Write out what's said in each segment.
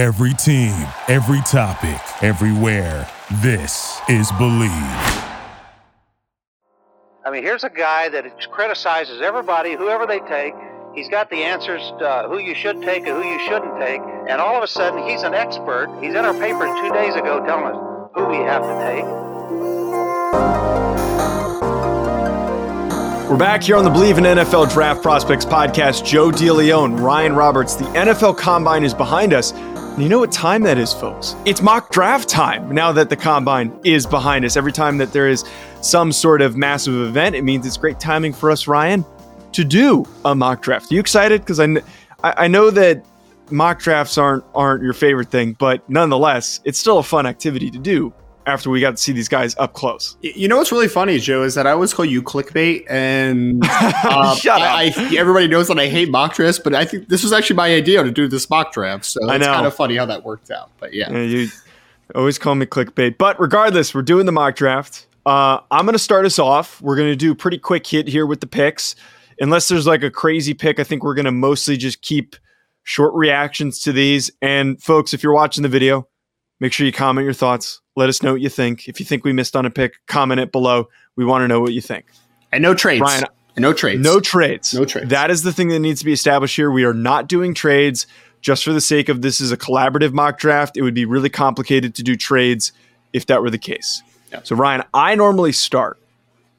Every team, every topic, everywhere. This is Bleav. I mean, here's a guy that criticizes everybody, whoever they take. He's got the answers uh, who you should take and who you shouldn't take. And all of a sudden, he's an expert. He's in our papers two days ago telling us who we have to take. We're back here on the Bleav in NFL Draft Prospects podcast. Joe DeLeon, Ryan Roberts. The NFL Combine is behind us. You know what time that is, folks? It's mock draft time now that the Combine is behind us. Every time that there is some sort of massive event, it means it's great timing for us, Ryan, to do a mock draft. Are you excited? Because I, I know that mock drafts aren't aren't your favorite thing, but nonetheless, it's still a fun activity to do after we got to see these guys up close. You know what's really funny, Joe, is that I always call you clickbait, and uh, Shut I, I, everybody knows that I hate mock drafts, but I think this was actually my idea to do this mock draft. So it's kind of funny how that worked out. But yeah, Yeah, you always call me clickbait. But regardless, we're doing the mock draft. Uh, I'm going to start us off. We're going to do a pretty quick hit here with the picks. Unless there's like a crazy pick, I think we're going to mostly just keep short reactions to these. And folks, if you're watching the video, make sure you comment your thoughts. Let us know what you think. If you think we missed on a pick, comment it below. We want to know what you think. and no trades, Ryan, and no trades, No trades. No trades. That is the thing that needs to be established here. We are not doing trades just for the sake of this is a collaborative mock draft. It would be really complicated to do trades if that were the case. Yeah. So Ryan, I normally start.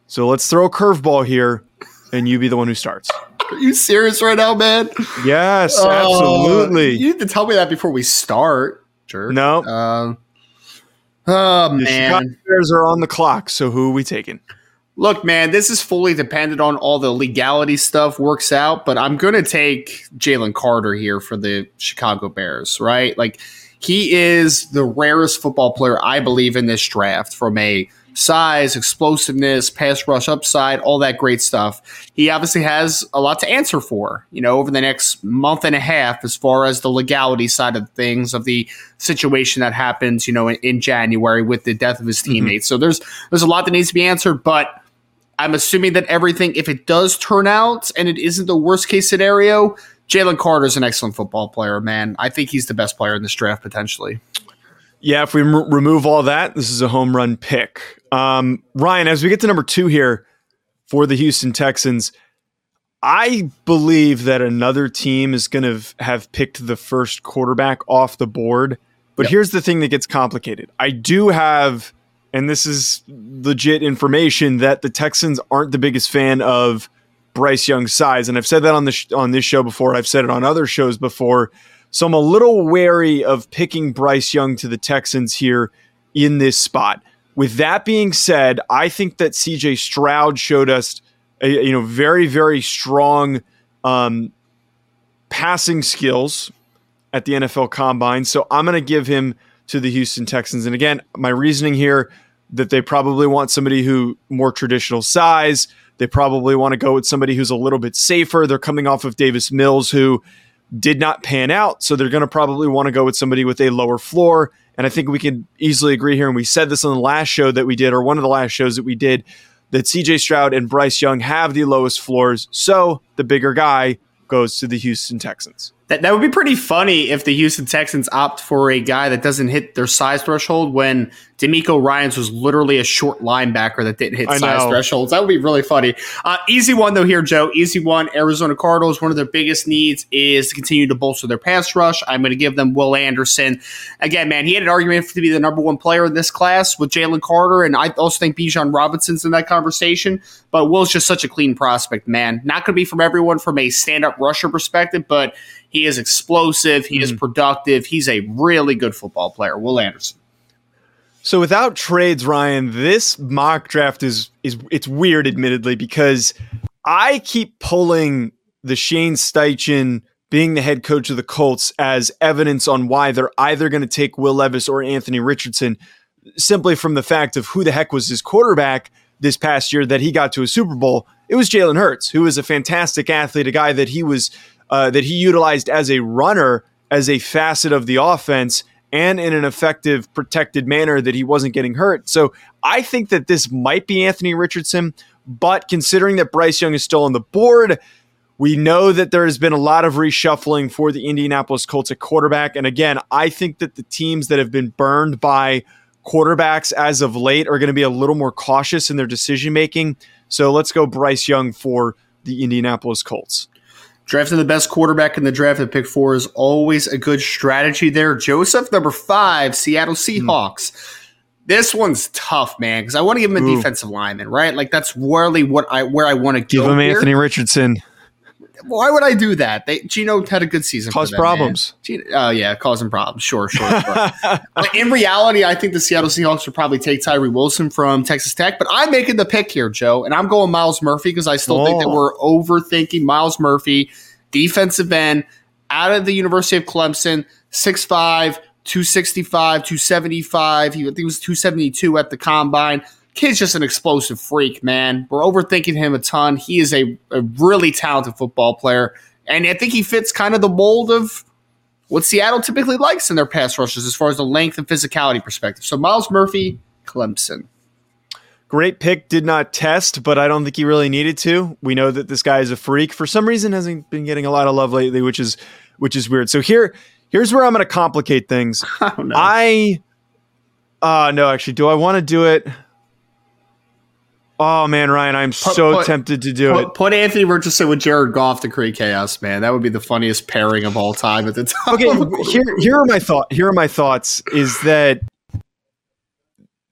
So let's throw a curveball here and you be the one who starts. Are you serious right now, man? Yes, Oh, absolutely. You need to tell me that before we start. Sure. No. Um, oh the Chicago man. Bears are on the clock. So who are we taking? Look, man, this is fully dependent on all the legality stuff works out, but I'm going to take Jalen Carter here for the Chicago Bears, right? Like, he is the rarest football player, I believe, in this draft from a size, explosiveness, pass rush upside, all that great stuff. He obviously has a lot to answer for, you know, over the next month and a half as far as the legality side of things of the situation that happens, you know, in, in January with the death of his mm-hmm. teammates. So there's there's a lot that needs to be answered, but I'm assuming that everything, if it does turn out and it isn't the worst case scenario, Jalen Carter is an excellent football player, man. I think he's the best player in this draft potentially. Yeah, if we remove all that, this is a home run pick. Um, Ryan, as we get to number two here for the Houston Texans, I believe that another team is going to have picked the first quarterback off the board. But Yep. here's the thing that gets complicated. I do have, and this is legit information, that the Texans aren't the biggest fan of Bryce Young's size, and I've said that on the sh- on this show before. I've said it on other shows before. So I'm a little wary of picking Bryce Young to the Texans here in this spot. With that being said, I think that CJ Stroud showed us a, you know very very strong um, passing skills at the NFL Combine. So I'm going to give him to the Houston Texans. And again, my reasoning here that they probably want somebody who more traditional size. They probably want to go with somebody who's a little bit safer. They're coming off of Davis Mills, who did not pan out. So they're going to probably want to go with somebody with a lower floor. And I think we can easily agree here. And we said this on the last show that we did, or one of the last shows that we did, that CJ Stroud and Bryce Young have the lowest floors. So the bigger guy goes to the Houston Texans. That, that would be pretty funny if the Houston Texans opt for a guy that doesn't hit their size threshold when DeMeco Ryans was literally a short linebacker that didn't hit I size know. thresholds. That would be really funny. Uh, easy one though here, Joe. Easy one. Arizona Cardinals. One of their biggest needs is to continue to bolster their pass rush. I'm going to give them Will Anderson. Again, man, he had an argument to be the number one player in this class with Jalen Carter, and I also think Bijan Robinson's in that conversation. But Will's just such a clean prospect, man. Not going to be from everyone from a stand-up rusher perspective, but he is explosive. He is hmm. productive. He's a really good football player. Will Anderson. So without trades, Ryan, this mock draft is is it's weird, admittedly, because I keep pulling the Shane Steichen being the head coach of the Colts as evidence on why they're either going to take Will Levis or Anthony Richardson, simply from the fact of who the heck was his quarterback this past year that he got to a Super Bowl. It was Jalen Hurts, who was a fantastic athlete, a guy that he was uh, that he utilized as a runner, as a facet of the offense, and in an effective, protected manner that he wasn't getting hurt. So I think that this might be Anthony Richardson, but considering that Bryce Young is still on the board, We know that there has been a lot of reshuffling for the Indianapolis Colts at quarterback. And again, I think that the teams that have been burned by quarterbacks as of late are going to be a little more cautious in their decision making. So let's go Bryce Young for the Indianapolis Colts. Drafting the best quarterback in the draft at pick four is always a good strategy there. Joseph, number five, Seattle Seahawks. Mm. This one's tough, man, because I want to give him a Ooh. defensive lineman, right? Like that's really what I where I want to give him here. Anthony Richardson why would I do that? They, Geno had a good season. Cause problems. Oh uh, yeah, causing problems. Sure, sure. sure. but in reality, I think the Seattle Seahawks would probably take Tyree Wilson from Texas Tech. But I'm making the pick here, Joe, and I'm going Myles Murphy because I still oh. think that oh. we're overthinking Myles Murphy, defensive end, out of the University of Clemson, 6'5", 265, 275. He, I think he was 272 at the combine kid's just an explosive freak, man. We're overthinking him a ton. He is a, a really talented football player. And I think he fits kind of the mold of what Seattle typically likes in their pass rushes as far as the length and physicality perspective. So Myles Murphy, Clemson. Great pick, did not test, but I don't think he really needed to. We know that this guy is a freak. For some reason hasn't been getting a lot of love lately, which is which is weird. So here here's where I'm going to complicate things. Oh, no. I uh no, actually, do I want to do it? Oh man, Ryan, I'm put, so put, tempted to do put, it. Put Anthony Richardson with Jared Goff to create chaos, man. That would be the funniest pairing of all time at the time. Okay, here, here are my thought. Here are my thoughts. Is that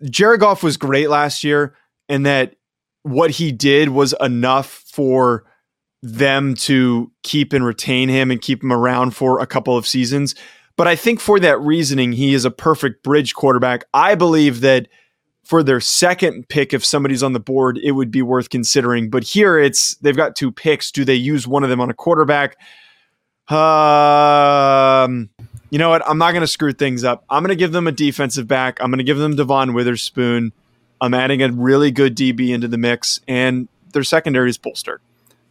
Jared Goff was great last year, and that what he did was enough for them to keep and retain him and keep him around for a couple of seasons. But I think for that reasoning, he is a perfect bridge quarterback. I believe that for their second pick, if somebody's on the board, it would be worth considering. But here it's they've got two picks. Do they use one of them on a quarterback? Um, you know what? I'm not going to screw things up. I'm going to give them a defensive back. I'm going to give them Devon Witherspoon. I'm adding a really good DB into the mix, and their secondary is bolstered.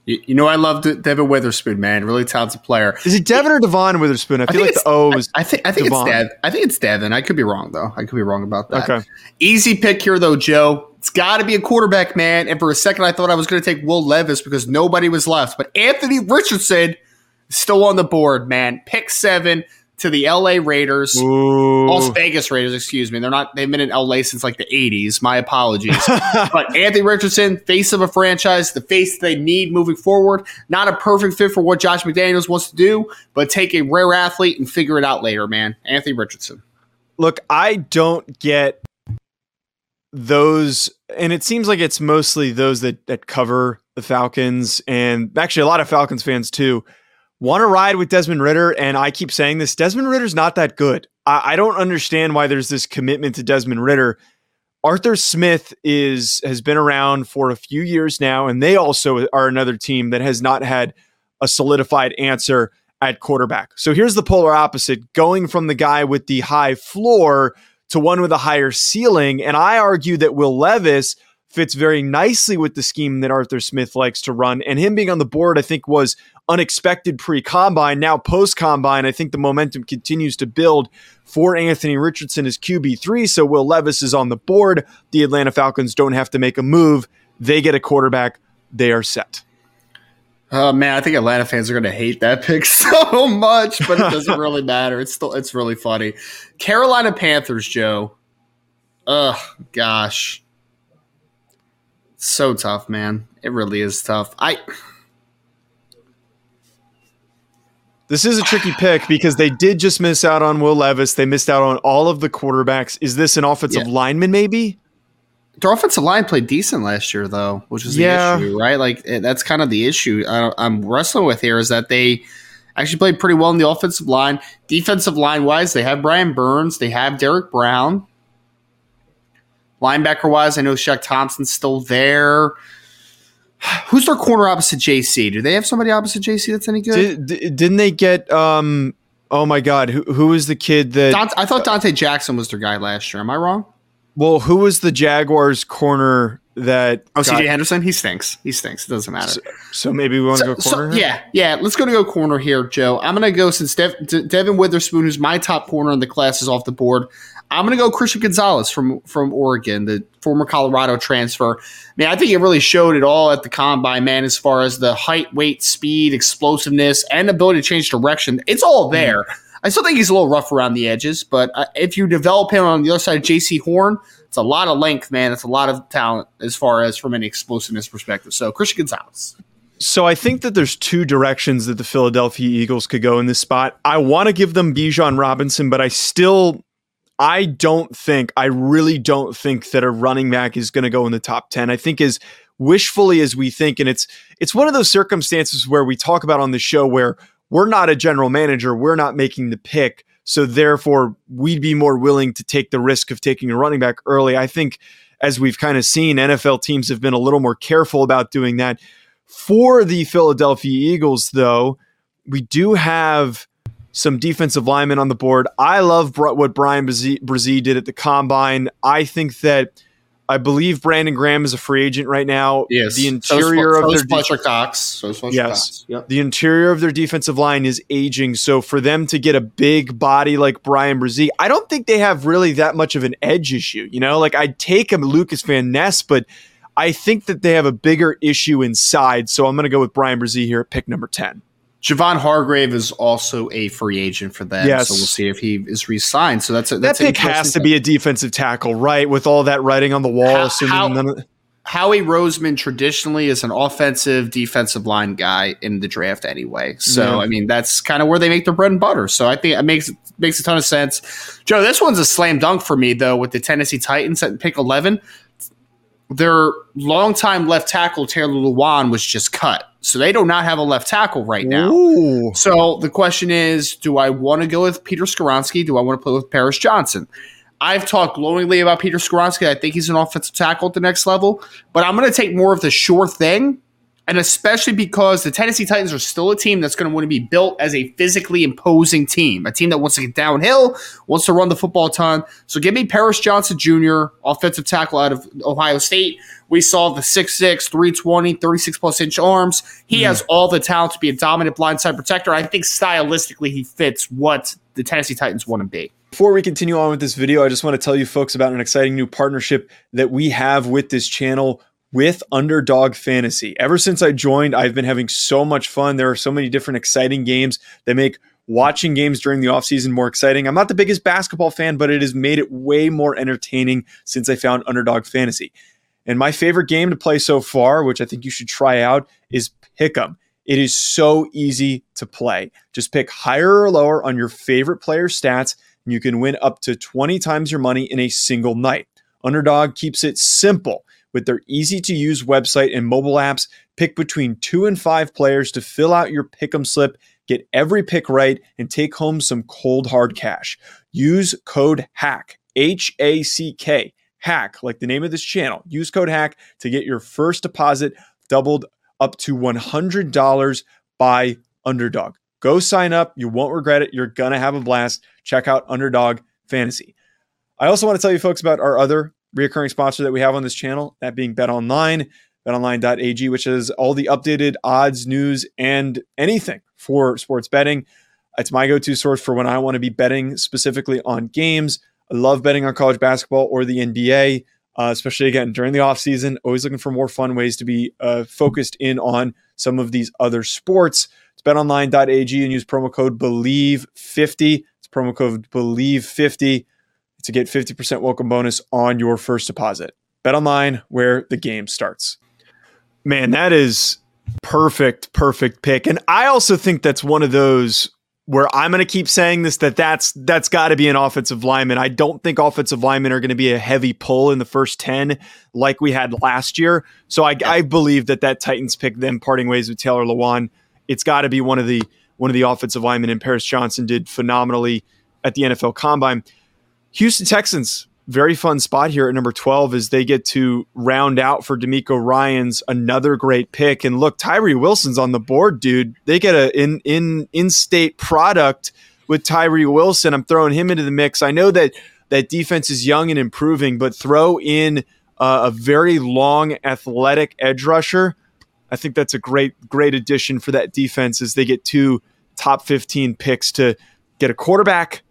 You, know, I love Devon Witherspoon, man. Really talented player. Is it Devon or Devon Witherspoon? I feel like the O is. I, I think I think Devon. it's Devin. I think it's Devon. I could be wrong though. I could be wrong about that. Okay. Easy pick here though, Joe. It's got to be a quarterback, man. And for a second, I thought I was going to take Will Levis because nobody was left, but Anthony Richardson still on the board, man. Pick seven to the LA Raiders, Ooh. Las Vegas Raiders, excuse me. They're not, they've been in LA since like the 80s. My apologies. but Anthony Richardson, face of a franchise, the face they need moving forward. Not a perfect fit for what Josh McDaniels wants to do, but take a rare athlete and figure it out later, man. Anthony Richardson. Look, I don't get those, and it seems like it's mostly those that, that cover the Falcons, and actually a lot of Falcons fans too want to ride with Desmond Ridder. and I keep saying this Desmond Ridder's not that good. I, I, don't understand why there's this commitment to Desmond Ridder. Arthur Smith is has been around for a few years now, and they also are another team that has not had a solidified answer at quarterback. So here's the polar opposite going from the guy with the high floor to one with a higher ceiling. And I argue that Will Levis fits very nicely with the scheme that Arthur Smith likes to run. And him being on the board, I think, was unexpected pre combine. Now, post combine, I think the momentum continues to build for Anthony Richardson as QB3. So Will Levis is on the board. The Atlanta Falcons don't have to make a move. They get a quarterback. They are set. Oh man, I think Atlanta fans are going to hate that pick so much, but it doesn't really matter. It's still it's really funny. Carolina Panthers, Joe. Ugh, gosh, so tough, man. It really is tough. I This is a tricky pick because they did just miss out on Will Levis. They missed out on all of the quarterbacks. Is this an offensive yeah. lineman, maybe? Their offensive line played decent last year, though, which is the yeah. issue, right? Like that's kind of the issue I'm wrestling with here is that they actually played pretty well in the offensive line. Defensive line wise, they have Brian Burns, they have Derrick Brown. Linebacker wise, I know Shaq Thompson's still there. Who's their corner opposite JC? Do they have somebody opposite JC that's any good? Did, didn't they get? um Oh my God, who who was the kid that? Donte, I thought Donte Jackson was their guy last year. Am I wrong? Well, who was the Jaguars corner that. Oh, got- CJ Henderson, he stinks. He stinks. It doesn't matter. So, so maybe we want to So- go corner. here? yeah, yeah. Let's go to go corner here, Joe. I'm to go since Dev- De- Devin Witherspoon, who's my top corner in the class, is off the board. I'm to go Christian Gonzalez from from Oregon, the former Colorado transfer. Man, I think it really showed it all at the combine, man. As far as the height, weight, speed, explosiveness, and ability to change direction, it's all there. I still think he's a little rough around the edges, but uh, if you develop him on the other side of Jaycee Horn, it's a lot of length, man. It's a lot of talent as far as from an explosiveness perspective. So Christian Gonzalez. So I think that there's two directions that the Philadelphia Eagles could go in this spot. I want to give them Bijan Robinson, but I still I don't think I really don't think that a running back is going to go in the top 10. I think as wishfully as we think and it's it's one of those circumstances where we talk about on the show where we're not a general manager, we're not making the pick, so therefore we'd be more willing to take the risk of taking a running back early. I think as we've kind of seen NFL teams have been a little more careful about doing that. For the Philadelphia Eagles, though, we do have some defensive linemen on the board. I love what Bryan Bresee did at the combine. I think that I believe Brandon Graham is a free agent right now. Yes. The interior so, of their is de- Cox. So Fletcher Yes. Cox. Yep. the interior of their defensive line is aging. So for them to get a big body like Bryan Bresee, I don't think they have really that much of an edge issue. You know, like I'd take a Lucas Van Ness, but I think that they have a bigger issue inside. So I'm going to go with Bryan Bresee here at pick number 10. Javon Hargrave is also a free agent for them. Yes. So we'll see if he is re-signed. So that's a, That pick has to be a defensive tackle, right? With all that writing on the wall, How- assuming how- none of, Howie Roseman traditionally is an offensive defensive line guy in the draft anyway. So Yeah. I mean that's kind of where they make their bread and butter. So I think it makes makes a ton of sense. Joe, this one's a slam dunk for me though with the Tennessee Titans at pick eleven. Their longtime left tackle Taylor Lewan was just cut, so they do not have a left tackle right now. Ooh. So the question is, do I want to go with Peter Skoronski? Do I want to play with Paris Johnson? I've talked glowingly about Peter Skoronski. I think he's an offensive tackle at the next level, but I'm going to take more of the sure thing. And especially because the Tennessee Titans are still a team that's going to want to be built as a physically imposing team, a team that wants to get downhill, wants to run the football ton. So give me Paris Johnson Jr., offensive tackle out of Ohio State. We saw the 6'6, 320, 36 plus inch arms. He hmm. has all the talent to be a dominant blindside protector. I think stylistically he fits what the Tennessee Titans want to be. Before we continue on with this video, I just want to tell you folks about an exciting new partnership that we have with this channel with Underdog Fantasy. Ever since I joined, I've been having so much fun. There are so many different exciting games that make watching games during the offseason more exciting. I'm not the biggest basketball fan, but it has made it way more entertaining since I found Underdog Fantasy. And my favorite game to play so far, which I think you should try out, is Pick'em. It is so easy to play. Just pick higher or lower on your favorite player stats, and you can win up to 20 times your money in a single night. Underdog keeps it simple with their easy to use website and mobile apps. Pick between two and five players to fill out your pick'em slip, get every pick right, and take home some cold hard cash. Use code HACK, H A C K, HACK, like the name of this channel. Use code HACK to get your first deposit doubled up to $100 by Underdog. Go sign up. You won't regret it. You're going to have a blast. Check out Underdog Fantasy. I also want to tell you folks about our other reoccurring sponsor that we have on this channel, that being Bet Online, betonline.ag, which has all the updated odds, news, and anything for sports betting. It's my go to source for when I want to be betting specifically on games. I love betting on college basketball or the NBA, uh, especially again during the offseason. Always looking for more fun ways to be uh, focused in on some of these other sports. It's betonline.ag and use promo code BELIEVE50. It's promo code BELIEVE50 to get 50% welcome bonus on your first deposit. Bet online where the game starts. Man, that is perfect, perfect pick. And I also think that's one of those where I'm going to keep saying this that that's that's got to be an offensive lineman. I don't think offensive linemen are going to be a heavy pull in the first 10 like we had last year. So I, I believe that that Titans pick them parting ways with Taylor Lewan. It's got to be one of the one of the offensive linemen and Paris Johnson did phenomenally at the NFL Combine. Houston Texans, very fun spot here at number 12 as they get to round out for DeMeco Ryan's another great pick. And look, Tyree Wilson's on the board, dude. They get a in in in-state product with Tyree Wilson. I'm throwing him into the mix. I know that that defense is young and improving, but throw in uh, a very long, athletic edge rusher. I think that's a great, great addition for that defense as they get two top 15 picks to get a quarterback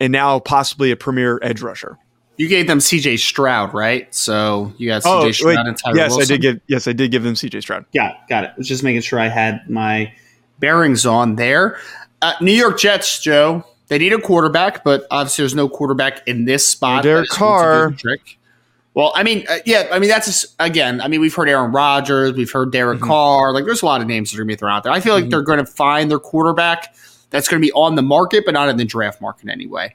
and now possibly a premier edge rusher. You gave them CJ Stroud, right? So you got CJ Oh, Stroud wait, and Tyler yes, Wilson. I did give yes, I did give them CJ Stroud. Got got it. Was just making sure I had my bearings on there. Uh, New York Jets, Joe. They need a quarterback, but obviously there's no quarterback in this spot. Derek That is going to do Carr. Trick. Well, I mean, uh, yeah, I mean that's again. I mean, we've heard Aaron Rodgers, we've heard Derek Mhm. Carr. Like, there's a lot of names that are going to be thrown out there. I feel like Mhm. they're going to find their quarterback that's going to be on the market, but not in the draft market anyway.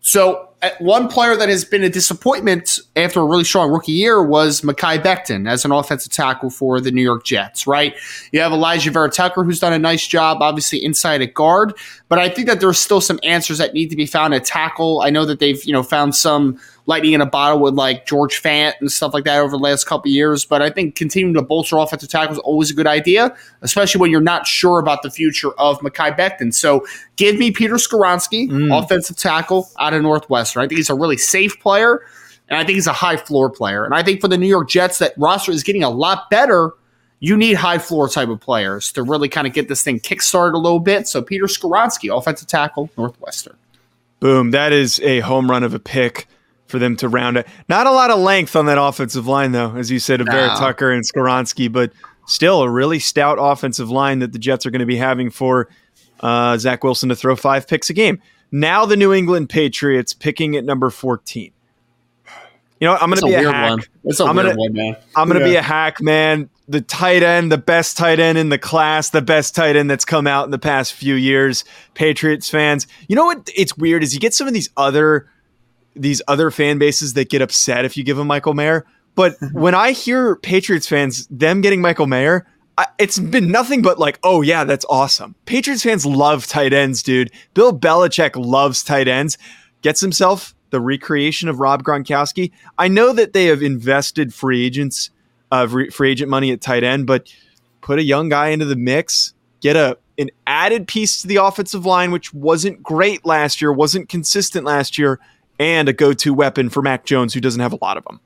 So, one player that has been a disappointment after a really strong rookie year was Mekhi Becton as an offensive tackle for the New York Jets, right? You have Alijah Vera Tucker, who's done a nice job, obviously inside at guard, but I think that there's still some answers that need to be found at tackle. I know that they've, you know, found some lightning in a bottle with like George Fant and stuff like that over the last couple of years, but I think continuing to bolster offensive tackle is always a good idea, especially when you're not sure about the future of Mekhi Becton. So give me Peter Skoronski, Mm. offensive tackle out of Northwestern. I think he's a really safe player, and I think he's a high floor player. And I think for the New York Jets, that roster is getting a lot better. You need high floor type of players to really kind of get this thing kickstarted a little bit. So Peter Skoronski, offensive tackle, Northwestern. Boom. That is a home run of a pick for them to round it. Not a lot of length on that offensive line, though, as you said, of Vera No. Tucker and Skoronski, but still a really stout offensive line that the Jets are going to be having for uh, Zach Wilson to throw five picks a game. Now the New England Patriots picking at number 14. You know. I'm going to be a weird hack. one. It's a I'm weird gonna- one, man. I'm going to be a hack, man. The tight end, the best tight end in the class, the best tight end that's come out in the past few years. Patriots fans, you know what? It's weird is you get some of these other these other fan bases that get upset if you give them Michael Mayer. But when I hear Patriots fans them getting Michael Mayer, I, it's been nothing but like, oh yeah, that's awesome. Patriots fans love tight ends, dude. Bill Belichick loves tight ends. Gets himself the recreation of Rob Gronkowski. I know that they have invested free agents uh, of re- free agent money at tight end, but put a young guy into the mix, get a an added piece to the offensive line, which wasn't great last year, wasn't consistent last year, and a go-to weapon for Mac Jones, who doesn't have a lot of them.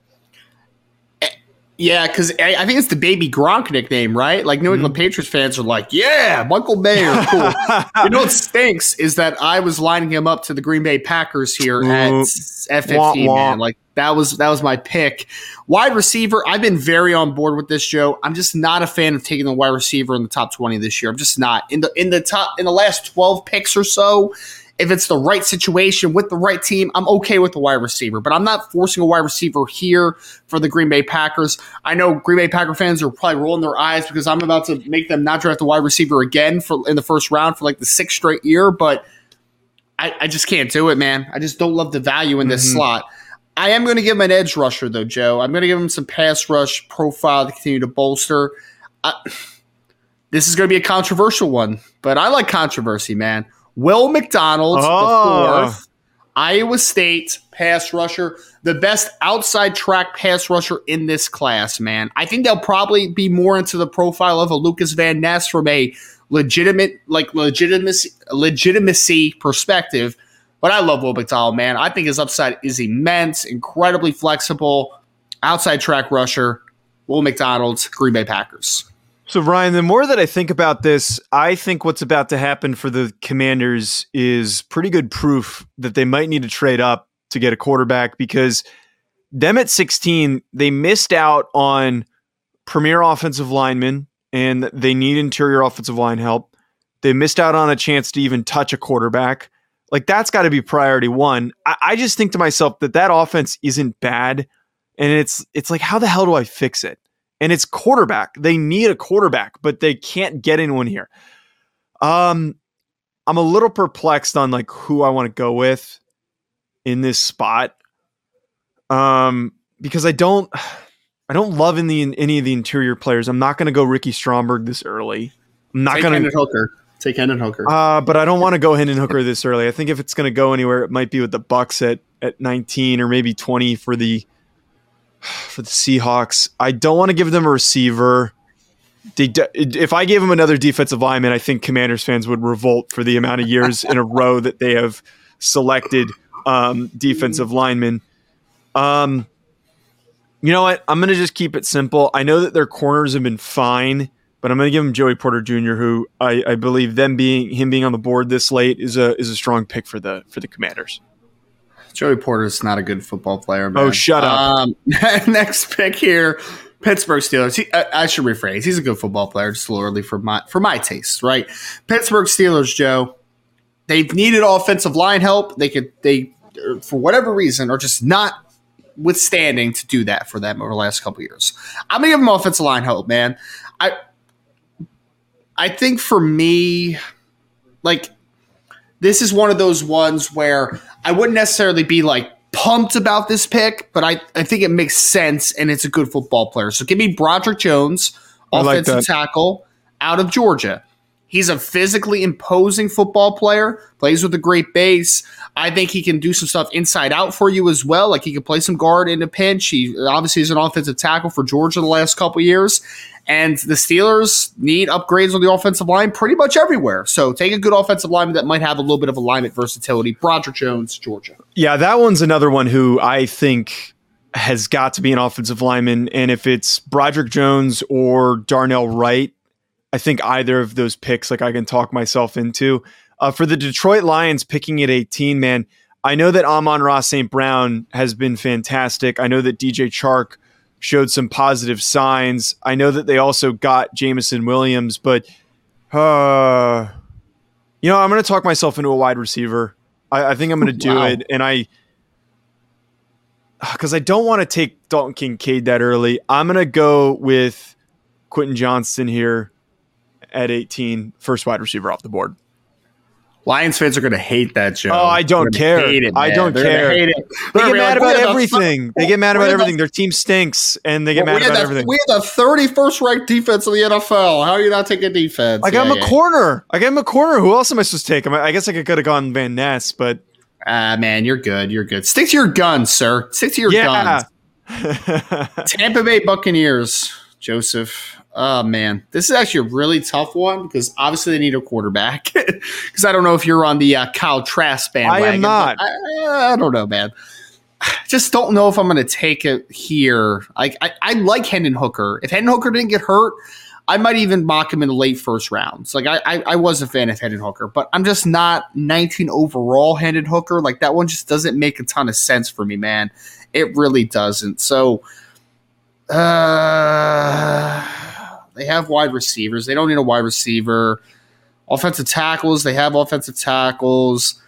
Yeah, because I, think it's the baby Gronk nickname, right? Like New England mm-hmm. Patriots fans are like, yeah, Michael Mayer, cool. you know what stinks is that I was lining him up to the Green Bay Packers here at. F fifteen, man. Like that was that was my pick. Wide receiver, I've been very on board with this, Joe. I'm just not a fan of taking the wide receiver in the top twenty this year. I'm just not in the in the top in the last twelve picks or so. If it's the right situation with the right team, I'm okay with the wide receiver, but I'm not forcing a wide receiver here for the Green Bay Packers. I know Green Bay Packer fans are probably rolling their eyes because I'm about to make them not draft a wide receiver again for in the first round for like the sixth straight year, but I, I just can't do it, man. I just don't love the value in this Mhm. slot. I am going to give him an edge rusher, though, Joe. I'm going to give him some pass rush profile to continue to bolster. I, this is going to be a controversial one, but I like controversy, man. Will McDonald, Oh. the fourth, Iowa State pass rusher, the best outside track pass rusher in this class, man. I think they'll probably be more into the profile of a Lucas Van Ness from a legitimate, like legitimacy, legitimacy perspective. But I love Will McDonald, man. I think his upside is immense, incredibly flexible, outside track rusher. Will McDonald, Green Bay Packers. So, Ryan, the more that I think about this, I think what's about to happen for the Commanders is pretty good proof that they might need to trade up to get a quarterback because them at 16, they missed out on premier offensive linemen and they need interior offensive line help. They missed out on a chance to even touch a quarterback. Like, that's got to be priority one. I, I just think to myself that that offense isn't bad. And it's it's like, how the hell do I fix it? And it's quarterback. They need a quarterback, but they can't get anyone here. Um, I'm a little perplexed on like who I want to go with in this spot. Um, because I don't, I don't love in the any of the interior players. I'm not going to go Ricky Stromberg this early. I'm not going to Hooker. Take Hendon Hooker. Uh, but I don't want to go Hendon Hooker this early. I think if it's going to go anywhere, it might be with the Bucks at at 19 or maybe 20 for the for the Seahawks. I don't want to give them a receiver. De- if I gave them another defensive lineman, I think Commanders fans would revolt for the amount of years in a row that they have selected um, defensive linemen. Um, You know what? I'm going to just keep it simple. I know that their corners have been fine, but I'm going to give them Joey Porter Jr., who I, I believe them being him being on the board this late is a is a strong pick for the for the Commanders. Joey Porter's not a good football player. Man. Oh, shut up. Um, next pick here, Pittsburgh Steelers. He, I, I, should rephrase. He's a good football player, just a little early for my for my taste, right? Pittsburgh Steelers, Joe. They've needed offensive line help. They could they for whatever reason are just not withstanding to do that for them over the last couple years. I'm gonna give them offensive line help, man. I I think for me, like this is one of those ones where I wouldn't necessarily be like pumped about this pick, but I, I think it makes sense and it's a good football player. So give me Broderick Jones, offensive like tackle out of Georgia. He's a physically imposing football player, plays with a great base. I think he can do some stuff inside out for you as well. Like he can play some guard in a pinch. He obviously is an offensive tackle for Georgia the last couple years. And the Steelers need upgrades on the offensive line pretty much everywhere. So take a good offensive lineman that might have a little bit of alignment versatility. Broderick Jones, Georgia. Yeah, that one's another one who I think has got to be an offensive lineman. And if it's Broderick Jones or Darnell Wright, I think either of those picks, like I can talk myself into. Uh, for the Detroit Lions picking at 18, man, I know that Amon-Ra St. Brown has been fantastic. I know that DJ Chark showed some positive signs. I know that they also got Jameson Williams, but uh, you know, I'm going to talk myself into a wide receiver. I, I think I'm going to do wow. it, and I because I don't want to take Dalton Kincaid that early. I'm going to go with Quentin Johnston here at 18, first wide receiver off the board. Lions fans are going to hate that show. Oh, I don't care. It, I don't They're care. Hate it. They get mad like, about everything. The, they get mad about everything. The, Their team stinks, and they get well, mad about the, everything. We have the 31st ranked defense in the NFL. How are you not taking defense? I got yeah, him a yeah. corner. I got him a corner. Who else am I supposed to take? I guess I could have gone Van Ness, but ah, uh, man, you're good. You're good. Stick to your guns, sir. Stick to your yeah. guns. Tampa Bay Buccaneers, Joseph. Oh man, this is actually a really tough one because obviously they need a quarterback. Because I don't know if you're on the uh, Kyle Trask bandwagon. I am not. I, I, don't know, man. Just don't know if I'm going to take it here. Like I, I like Hendon Hooker. If Hendon Hooker didn't get hurt, I might even mock him in the late first rounds. Like I, I, I was a fan of Hendon Hooker, but I'm just not 19 overall Hendon Hooker. Like that one just doesn't make a ton of sense for me, man. It really doesn't. So, uh they have wide receivers. They don't need a wide receiver. Offensive tackles, they have offensive tackles.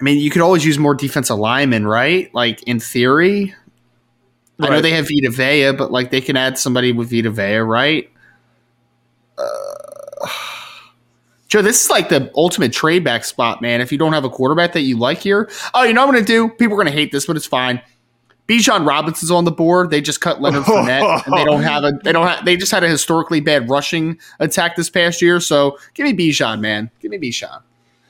I mean, you could always use more defensive linemen, right? Like in theory. Right. I know they have Vita Vea, but like they can add somebody with Vita Vea, right? Uh, Joe, this is like the ultimate trade back spot, man. If you don't have a quarterback that you like here, oh, you know what I'm going to do? People are going to hate this, but it's fine. Bijan Robinson's on the board. They just cut Leonard Fournette, and they don't have a they don't have they just had a historically bad rushing attack this past year. So give me Bijan, man. Give me Bijan.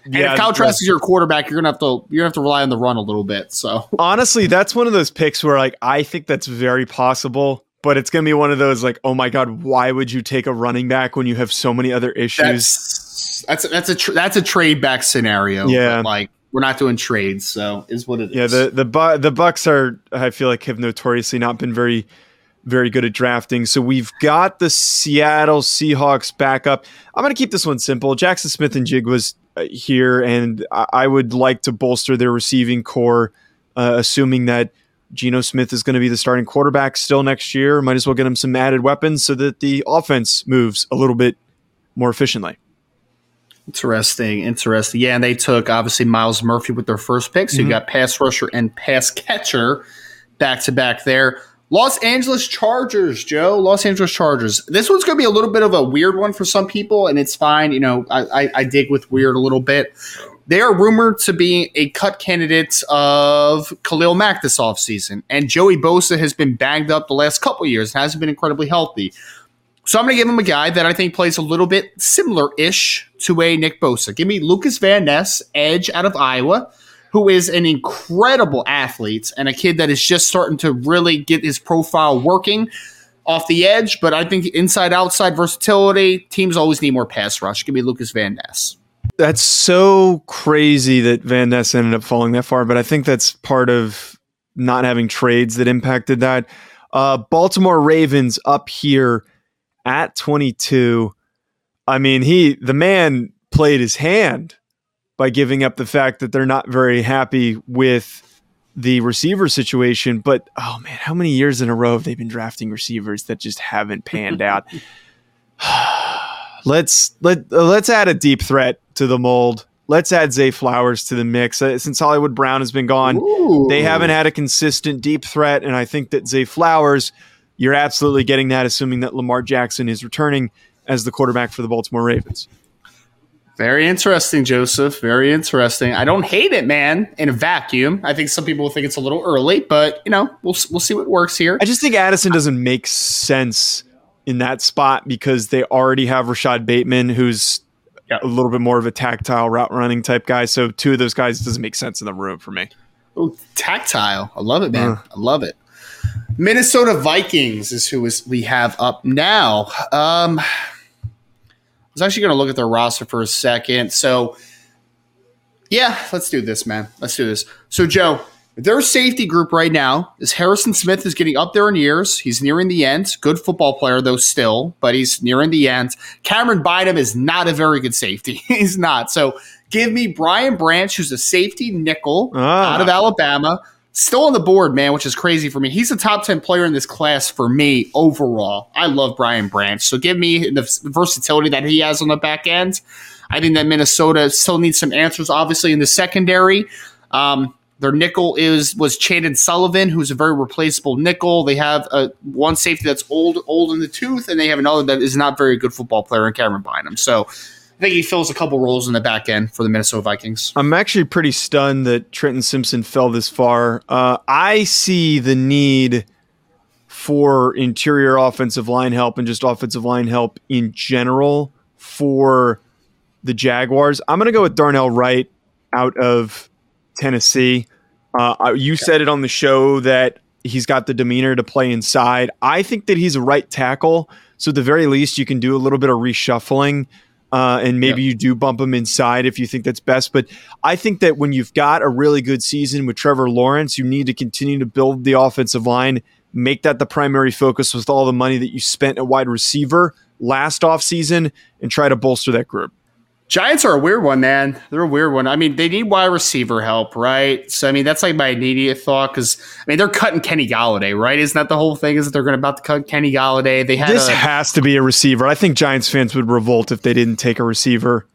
And yeah, if Kyle Trask is your quarterback, you're gonna have to you're gonna have to rely on the run a little bit. So honestly, that's one of those picks where like I think that's very possible, but it's gonna be one of those like, oh my god, why would you take a running back when you have so many other issues? That's that's a, that's a tra- that's a trade back scenario. Yeah, like we're not doing trades, so is what it yeah, is. Yeah, the the Bu- the Bucks are I feel like have notoriously not been very very good at drafting. So we've got the Seattle Seahawks back up. I'm going to keep this one simple. Jaxon Smith-Njigba here, and I, I would like to bolster their receiving core, uh, assuming that Geno Smith is going to be the starting quarterback still next year. Might as well get him some added weapons so that the offense moves a little bit more efficiently. Interesting, interesting. Yeah, and they took obviously Myles Murphy with their first pick. So mm-hmm. you got pass rusher and pass catcher back to back there. Los Angeles Chargers, Joe. Los Angeles Chargers. This one's going to be a little bit of a weird one for some people, and it's fine. You know, I, I, I dig with weird a little bit. They are rumored to be a cut candidate of Khalil Mack this offseason. And Joey Bosa has been banged up the last couple years, hasn't been incredibly healthy. So I'm going to give him a guy that I think plays a little bit similar ish to a Nick Bosa. Give me Lucas Van Ness, edge out of Iowa, who is an incredible athlete and a kid that is just starting to really get his profile working off the edge. But I think inside outside versatility, teams always need more pass rush. Give me Lucas Van Ness. That's so crazy that Van Ness ended up falling that far, but I think that's part of not having trades that impacted that. Uh, Baltimore Ravens up here at 22. I mean, he the man played his hand by giving up the fact that they're not very happy with the receiver situation. But oh man, how many years in a row have they been drafting receivers that just haven't panned out? let's let let's add a deep threat to the mold. Let's add Zay Flowers to the mix. Uh, since Hollywood Brown has been gone, Ooh. they haven't had a consistent deep threat, and I think that Zay Flowers, you're absolutely getting that, assuming that Lamar Jackson is returning as the quarterback for the Baltimore Ravens. Very interesting, Joseph. Very interesting. I don't hate it, man. In a vacuum, I think some people will think it's a little early, but you know, we'll we'll see what works here. I just think Addison doesn't make sense in that spot because they already have Rashod Bateman, who's Yeah. a little bit more of a tactile route running type guy. So two of those guys doesn't make sense in the room for me. Ooh, tactile. I love it, man. Uh. I love it. Minnesota Vikings is who is we have up now. Um, I was actually going to look at their roster for a second. So, yeah, let's do this, man. Let's do this. So, Joe, their safety group right now is Harrison Smith is getting up there in years. He's nearing the end. Good football player, though, still, but he's nearing the end. Camryn Bynum is not a very good safety. he's not. So, give me Brian Branch, who's a safety nickel Ah. out of Alabama. Still on the board, man, which is crazy for me. He's a top 10 player in this class for me overall. I love Brian Branch. So give me the versatility that he has on the back end. I think that Minnesota still needs some answers, obviously, in the secondary. Um, their nickel is was Chandon Sullivan, who's a very replaceable nickel. They have a one safety that's old, old in the tooth, and they have another that is not very good football player in Camryn Bynum. So I think he fills a couple roles in the back end for the Minnesota Vikings. I'm actually pretty stunned that Trenton Simpson fell this far. Uh, I see the need for interior offensive line help and just offensive line help in general for the Jaguars. I'm going to go with Darnell Wright out of Tennessee. Uh, you said it on the show that he's got the demeanor to play inside. I think that he's a right tackle. So, at the very least, you can do a little bit of reshuffling uh, and maybe you do bump him inside if you think that's best. But I think that when you've got a really good season with Trevor Lawrence, you need to continue to build the offensive line, make that the primary focus with all the money that you spent at wide receiver last offseason, and try to bolster that group. Giants are a weird one, man. They're a weird one. I mean, they need wide receiver help, right? So, I mean, that's like my immediate thought because, I mean, they're cutting Kenny Golladay, right? Isn't that the whole thing? Is that they're going to about to cut Kenny Golladay? They had This a, has to be a receiver. I think Giants fans would revolt if they didn't take a receiver.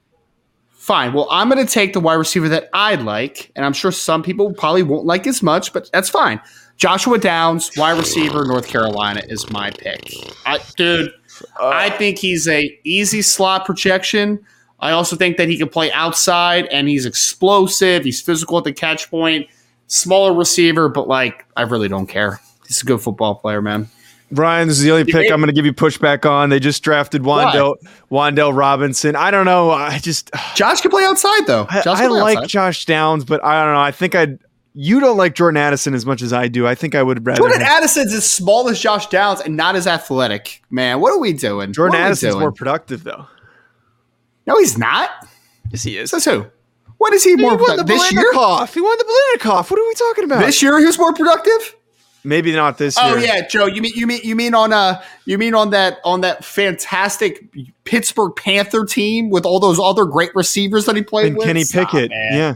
fine. Well, I'm going to take the wide receiver that I like, and I'm sure some people probably won't like as much, but that's fine. Joshua Downs, wide receiver, North Carolina is my pick. I, dude, uh, I think he's a easy slot projection. I also think that he can play outside and he's explosive. He's physical at the catch point. Smaller receiver, but like I really don't care. He's a good football player, man. Brian, this is the only pick I'm going to give you pushback on. They just drafted Wan'Dale, Wan'Dale Robinson. I don't know. I just Josh can play outside though. I, Josh I can like outside. Josh Downs, but I don't know. I think I'd. You don't like Jordan Addison as much as I do. I think I would rather. Jordan have- Addison's as small as Josh Downs and not as athletic. Man, what are we doing? Jordan What are Addison's doing? more productive, though. No, he's not. Yes, he is. Says who? What is he He more won the productive this year? Biletnikoff. He won the Biletnikoff. What are we talking about? This year he was more productive. Maybe not this Oh year. Oh yeah, Joe. You mean you mean you mean on uh you mean on that on that fantastic Pittsburgh Panther team with all those other great receivers that he played And with? Kenny Pickett. man. Yeah.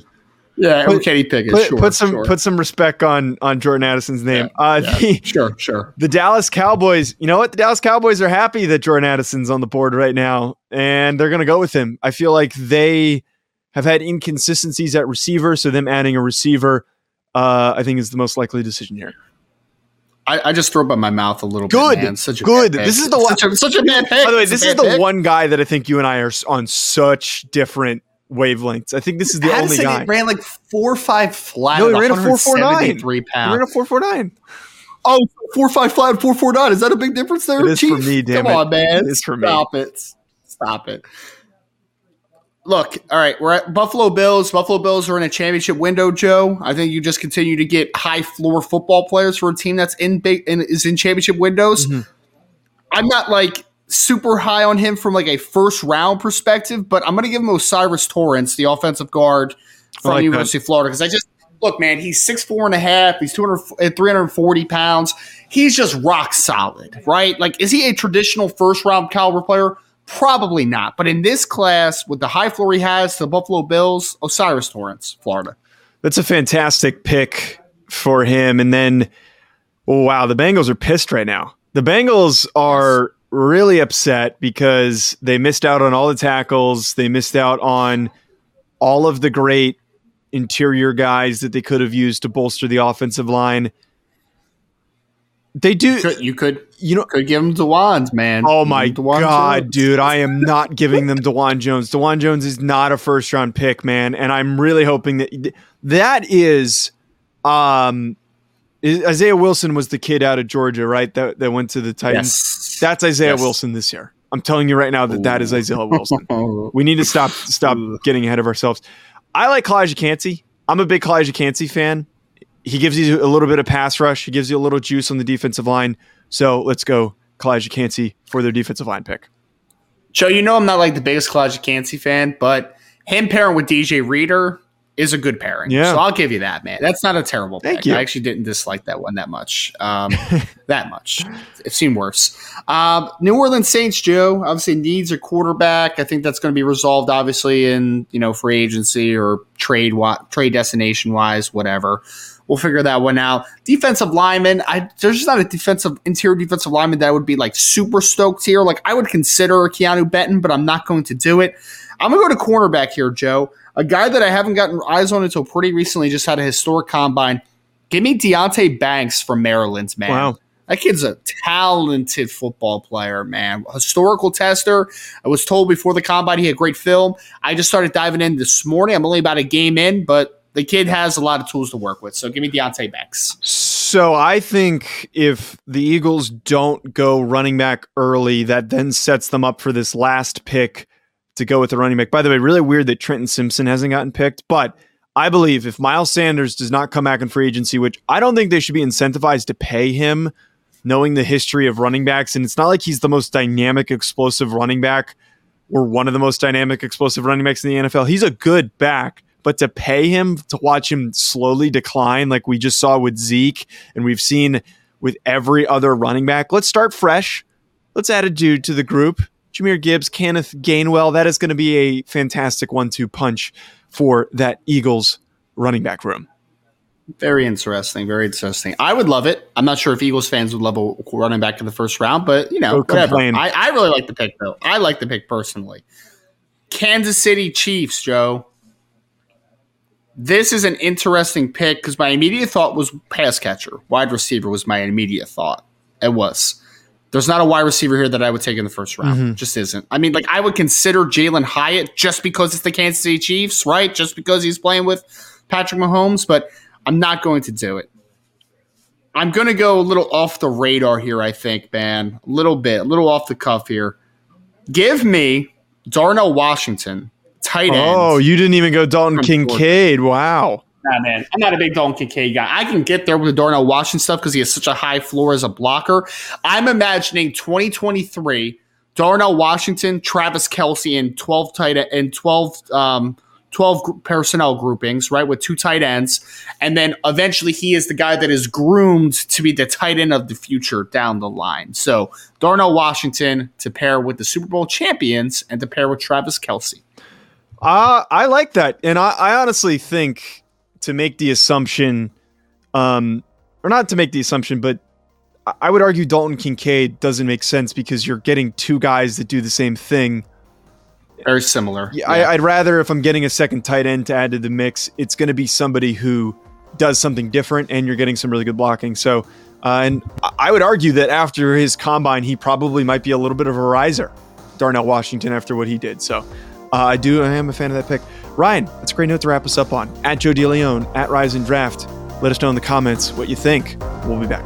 Yeah, Put- Kenny Pickett. Put, sure, put some sure. put some respect on on Jordan Addison's name. Yeah, uh, yeah, the, sure, sure. the Dallas Cowboys, you know what? The Dallas Cowboys are happy that Jordan Addison's on the board right now, and they're going to go with him. I feel like they have had inconsistencies at receiver, so them adding a receiver, uh, I think, is the most likely decision here. I, I just throw up my mouth a little Good, bit. Man. Such a good. This is the one- such a, such a bad pick. By the way, It's this is the pick. one guy that I think you and I are on such different wavelengths. I think this is the only Addison guy. ran like four or five flat. No, he ran a 4.49. Three We're pounds. in a four four nine. Oh, four five flat, four four nine. Is that a big difference there? It is for me, damn Come it. on, man. It is for me. Stop it. Stop it. Look, all right, we're at Buffalo Bills. Buffalo Bills are in a championship window, Joe. I think you just continue to get high floor football players for a team that's in big and is in championship windows. Mm-hmm. I'm not like super high on him from like a first round perspective, but I'm going to give him O'Cyrus Torrence, the offensive guard from like University of Florida, because I just look, man, he's six four and a half. He's 200, uh, 340 pounds. He's just rock solid, right? Like, is he a traditional first round caliber player? Probably not. But in this class, with the high floor he has to the Buffalo Bills, O'Cyrus Torrence, Florida. That's a fantastic pick for him. And then, oh, wow, the Bengals are pissed right now. The Bengals are. Really upset because they missed out on all the tackles. They missed out on all of the great interior guys that they could have used to bolster the offensive line. They do. You could, you could, you know, could give them Dawand's man. Oh my god, Jones. dude! I am not giving them Dawand Jones. Dawand Jones is not a first round pick, man, and I'm really hoping that that is, um, Isaiah Wilson was the kid out of Georgia, right? That that went to the Titans. Yes. That's Isaiah yes. Wilson this year. I'm telling you right now that Ooh. that is Isaiah Wilson. we need to stop stop getting ahead of ourselves. I like Calijah Kancey. I'm a big Calijah Kancey fan. He gives you a little bit of pass rush. He gives you a little juice on the defensive line. So let's go Calijah Kancey for their defensive line pick. Joe, you know I'm not like the biggest Calijah Kancey fan, but him pairing with DJ Reader is a good pairing. Yeah. So I'll give you that, man. That's not a terrible Thank pick. You. I actually didn't dislike that one that much. Um, that much. It seemed worse. Um, New Orleans Saints, Joe, obviously needs a quarterback. I think that's going to be resolved, obviously, in you know free agency or trade trade destination wise, whatever. We'll figure that one out. Defensive lineman, I there's just not a defensive interior defensive lineman that I would be like super stoked here. Like I would consider Keanu Benton, but I'm not going to do it. I'm gonna go to cornerback here, Joe. A guy that I haven't gotten eyes on until pretty recently just had a historic combine. Give me Deonte Banks from Maryland, man. Wow. That kid's a talented football player, man. Historical tester. I was told before the combine he had great film. I just started diving in this morning. I'm only about a game in, but the kid has a lot of tools to work with. So give me Deonte Banks. So I think if the Eagles don't go running back early, that then sets them up for this last pick to go with the running back. By the way, really weird that Trenton Simpson hasn't gotten picked, but I believe if Miles Sanders does not come back in free agency, which I don't think they should be incentivized to pay him, knowing the history of running backs, and it's not like he's the most dynamic, explosive running back or one of the most dynamic, explosive running backs in the NFL. He's a good back, but to pay him to watch him slowly decline, like we just saw with Zeke and we've seen with every other running back, let's start fresh. Let's add a dude to the group Jahmyr Gibbs, Kenneth Gainwell. That is going to be a fantastic one two punch for that Eagles running back room. Very interesting. Very interesting. I would love it. I'm not sure if Eagles fans would love a running back in the first round, but you know, whatever. I, I really like the pick though. I like the pick personally. Kansas City Chiefs, Joe. This is an interesting pick because my immediate thought was pass catcher. Wide receiver was my immediate thought. It was. There's not a wide receiver here that I would take in the first round. Mm-hmm. Just isn't. I mean, like I would consider Jalin Hyatt just because it's the Kansas City Chiefs, right? Just because he's playing with Patrick Mahomes, but I'm not going to do it. I'm going to go a little off the radar here, I think, man. A little bit, a little off the cuff here. Give me Darnell Washington, tight end. Oh, you didn't even go Dalton Kincaid. Wow. Nah, man, I'm not a big Dalton Kincaid guy. I can get there with the Darnell Washington stuff because he has such a high floor as a blocker. I'm imagining 2023, Darnell Washington, Travis Kelce, and 12 tight and 12 um, 12 personnel groupings, right, with two tight ends. And then eventually he is the guy that is groomed to be the tight end of the future down the line. So Darnell Washington to pair with the Super Bowl champions and to pair with Travis Kelce. Uh, I like that. And I, I honestly think to make the assumption, um, or not to make the assumption, but I would argue Dalton Kincaid doesn't make sense because you're getting two guys that do the same thing. Very similar. Yeah. I, would rather if I'm getting a second tight end to add to the mix, it's going to be somebody who does something different, and you're getting some really good blocking. So, uh, and I would argue that after his combine, he probably might be a little bit of a riser, Darnell Washington, after what he did. So, uh, I do. I am a fan of that pick. Ryan, that's a great note to wrap us up on. At Joe DeLeon, at Rise and Draft. Let us know in the comments what you think. We'll be back.